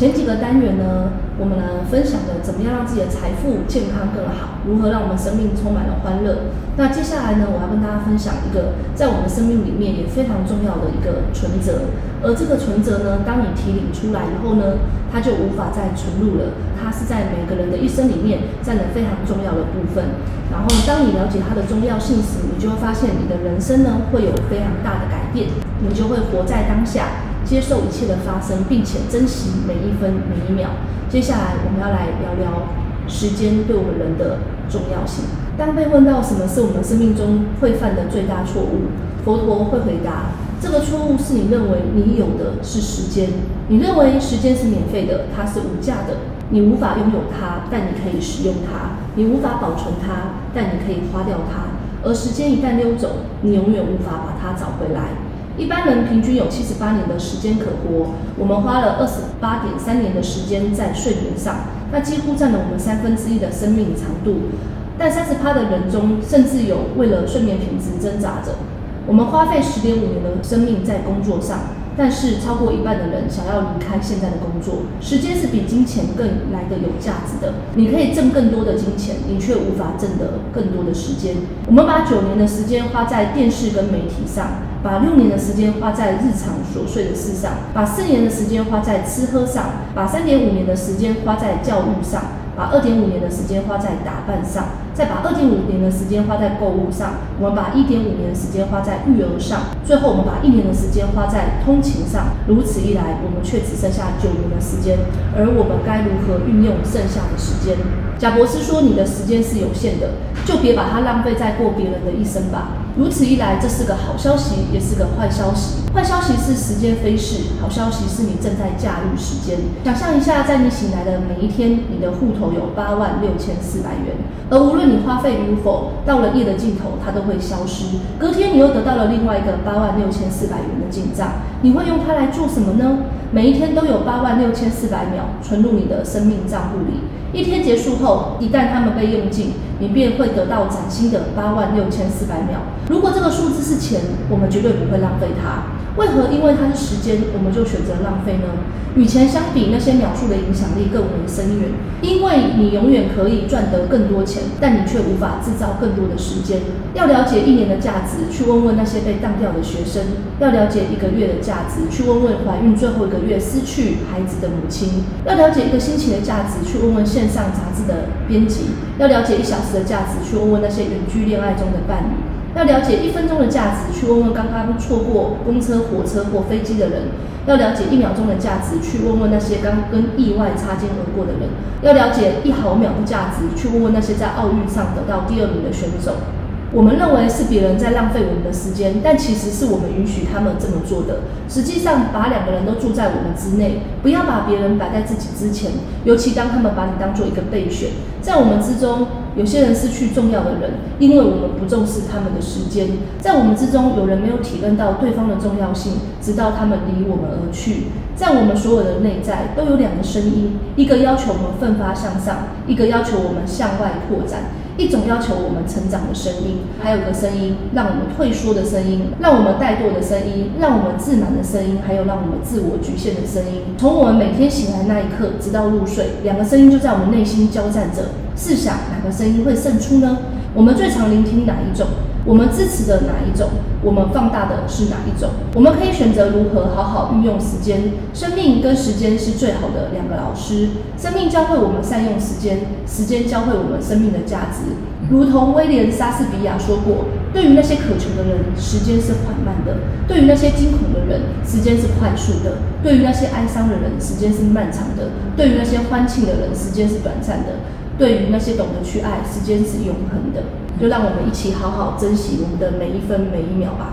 前几个单元呢，我们呢分享了怎么样让自己的财富健康更好，如何让我们生命充满了欢乐。那接下来呢，我要跟大家分享一个在我们生命里面也非常重要的一个存折，而这个存折呢，当你提领出来以后呢，它就无法再存入了。它是在每个人的一生里面占了非常重要的部分。然后，当你了解它的重要性时，你就会发现你的人生呢会有非常大的改变，你就会活在当下。接受一切的发生，并且珍惜每一分每一秒。接下来，我们要来聊聊时间对我们人的重要性。当被问到什么是我们生命中会犯的最大错误，佛陀会回答：这个错误是你认为你有的是时间，你认为时间是免费的，它是无价的，你无法拥有它，但你可以使用它；你无法保存它，但你可以花掉它。而时间一旦溜走，你永远无法把它找回来。一般人平均有七十八年的时间可活，我们花了二十八点三年的时间在睡眠上，那几乎占了我们三分之一的生命长度。但三十趴的人中，甚至有为了睡眠品质挣扎着。我们花费十点五年的生命在工作上。但是超过一半的人想要离开现在的工作，时间是比金钱更来得有价值的。你可以挣更多的金钱，你却无法挣得更多的时间。我们把九年的时间花在电视跟媒体上，把六年的时间花在日常琐碎的事上，把四年的时间花在吃喝上，把三点五年的时间花在教育上。把二点五年的时间花在打扮上，再把二点五年的时间花在购物上，我们把一点五年的时间花在育儿上，最后我们把一年的时间花在通勤上。如此一来，我们却只剩下九年的时间，而我们该如何运用剩下的时间？贾博士说：“你的时间是有限的，就别把它浪费在过别人的一生吧。”如此一来，这是个好消息，也是个坏消息。坏消息是时间飞逝，好消息是你正在驾驭时间。想象一下，在你醒来的每一天，你的户头有八万六千四百元，而无论你花费与否，到了夜的尽头，它都会消失。隔天，你又得到了另外一个八万六千四百元的进账，你会用它来做什么呢？每一天都有八万六千四百秒存入你的生命账户里。一天结束后，一旦它们被用尽，你便会得到崭新的八万六千四百秒。如果这个数字是钱，我们绝对不会浪费它。为何？因为它是时间，我们就选择浪费呢？与钱相比，那些秒数的影响力更为深远。因为你永远可以赚得更多钱，但你却无法制造更多的时间。要了解一年的价值，去问问那些被当掉的学生；要了解一个月的价值，去问问怀孕最后一个月失去孩子的母亲；要了解一个星期的价值，去问问线上杂志的编辑；要了解一小时的价值，去问问那些远距恋爱中的伴侣。要了解一分钟的价值，去问问刚刚错过公车、火车或飞机的人；要了解一秒钟的价值，去问问那些刚跟意外擦肩而过的人；要了解一毫秒的价值，去问问那些在奥运上得到第二名的选手。我们认为是别人在浪费我们的时间，但其实是我们允许他们这么做的。实际上，把两个人都住在我们之内，不要把别人摆在自己之前，尤其当他们把你当做一个备选。在我们之中，有些人失去重要的人，因为我们不重视他们的时间。在我们之中，有人没有体认到对方的重要性，直到他们离我们而去。在我们所有的内在，都有两个声音：一个要求我们奋发向上，一个要求我们向外扩展。一种要求我们成长的声音，还有个声音让我们退缩的声音，让我们怠惰的声音，让我们自满的声音，还有让我们自我局限的声音。从我们每天醒来那一刻，直到入睡，两个声音就在我们内心交战着。试想，哪个声音会胜出呢？我们最常聆听哪一种？我们支持的哪一种？我们放大的是哪一种？我们可以选择如何好好运用时间。生命跟时间是最好的两个老师。生命教会我们善用时间，时间教会我们生命的价值。如同威廉·莎士比亚说过：“对于那些渴求的人，时间是缓慢的；对于那些惊恐的人，时间是快速的；对于那些哀伤的人，时间是漫长的；对于那些欢庆的人，时间是短暂的；对于那些懂得去爱，时间是永恒的。”就让我们一起好好珍惜我们的每一分每一秒吧。